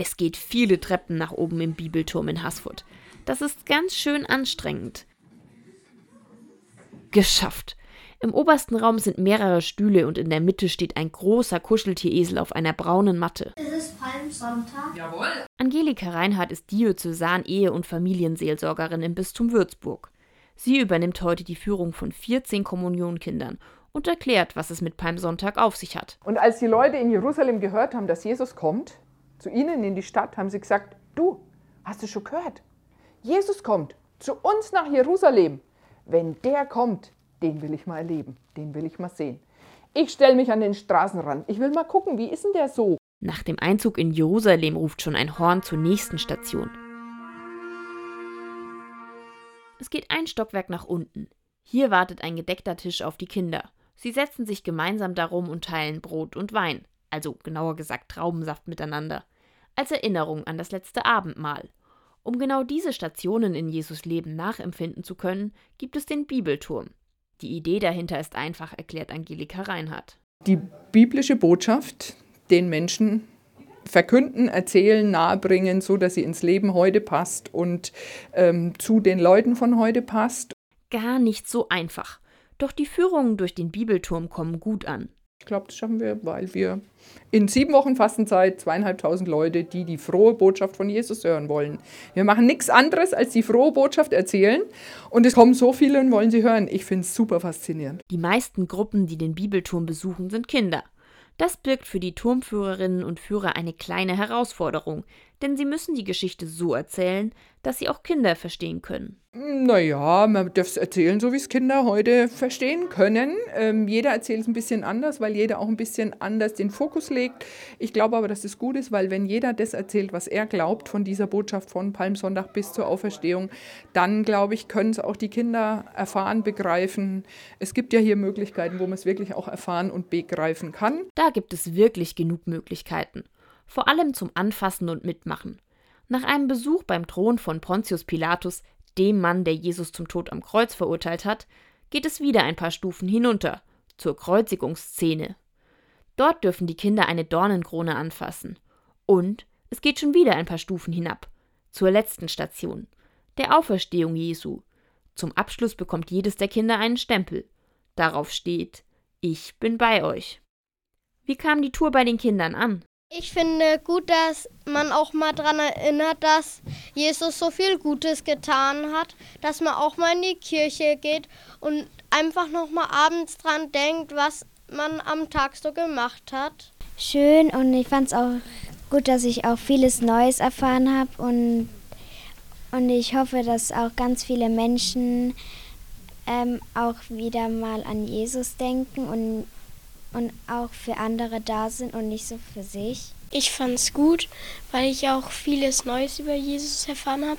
Es geht viele Treppen nach oben im Bibelturm in Haßfurt. Das ist ganz schön anstrengend. Geschafft. Im obersten Raum sind mehrere Stühle und in der Mitte steht ein großer Kuscheltieresel auf einer braunen Matte. Es ist Palmsonntag. Jawohl. Angelika Reinhardt ist Diözesan Ehe- und Familienseelsorgerin im Bistum Würzburg. Sie übernimmt heute die Führung von 14 Kommunionkindern und erklärt, was es mit Palmsonntag auf sich hat. Und als die Leute in Jerusalem gehört haben, dass Jesus kommt, zu ihnen in die Stadt, haben sie gesagt, du, hast du schon gehört? Jesus kommt zu uns nach Jerusalem. Wenn der kommt, den will ich mal erleben, den will ich mal sehen. Ich stelle mich an den Straßenrand. Ich will mal gucken, wie ist denn der so? Nach dem Einzug in Jerusalem ruft schon ein Horn zur nächsten Station. Es geht ein Stockwerk nach unten. Hier wartet ein gedeckter Tisch auf die Kinder. Sie setzen sich gemeinsam darum und teilen Brot und Wein, also genauer gesagt Traubensaft miteinander, als Erinnerung an das letzte Abendmahl. Um genau diese Stationen in Jesus Leben nachempfinden zu können, gibt es den Bibelturm. Die Idee dahinter ist einfach, erklärt Angelika Reinhardt. Die biblische Botschaft den Menschen verkünden, erzählen, nahebringen, so dass sie ins Leben heute passt und ähm, zu den Leuten von heute passt. Gar nicht so einfach. Doch die Führungen durch den Bibelturm kommen gut an. Ich glaube, das schaffen wir, weil wir in sieben Wochen Fastenzeit zweieinhalbtausend Leute, die die frohe Botschaft von Jesus hören wollen. Wir machen nichts anderes, als die frohe Botschaft erzählen. Und es kommen so viele und wollen sie hören. Ich finde es super faszinierend. Die meisten Gruppen, die den Bibelturm besuchen, sind Kinder. Das birgt für die Turmführerinnen und Führer eine kleine Herausforderung, denn sie müssen die Geschichte so erzählen, dass sie auch Kinder verstehen können. Naja, man darf es erzählen, so wie es Kinder heute verstehen können. Ähm, jeder erzählt es ein bisschen anders, weil jeder auch ein bisschen anders den Fokus legt. Ich glaube aber, dass es gut ist, weil wenn jeder das erzählt, was er glaubt, von dieser Botschaft von Palmsonntag bis zur Auferstehung, dann glaube ich, können es auch die Kinder erfahren, begreifen. Es gibt ja hier Möglichkeiten, wo man es wirklich auch erfahren und begreifen kann. Da gibt es wirklich genug Möglichkeiten. Vor allem zum Anfassen und Mitmachen. Nach einem Besuch beim Thron von Pontius Pilatus, dem Mann, der Jesus zum Tod am Kreuz verurteilt hat, geht es wieder ein paar Stufen hinunter, zur Kreuzigungsszene. Dort dürfen die Kinder eine Dornenkrone anfassen. Und es geht schon wieder ein paar Stufen hinab, zur letzten Station, der Auferstehung Jesu. Zum Abschluss bekommt jedes der Kinder einen Stempel. Darauf steht, ich bin bei euch. Wie kam die Tour bei den Kindern an? Ich finde gut, dass man auch mal daran erinnert, dass Jesus so viel Gutes getan hat, dass man auch mal in die Kirche geht und einfach noch mal abends dran denkt, was man am Tag so gemacht hat. Schön und ich fand es auch gut, dass ich auch vieles Neues erfahren habe und, und ich hoffe, dass auch ganz viele Menschen ähm, auch wieder mal an Jesus denken und und auch für andere da sind und nicht so für sich. Ich fand es gut, weil ich auch vieles Neues über Jesus erfahren habe.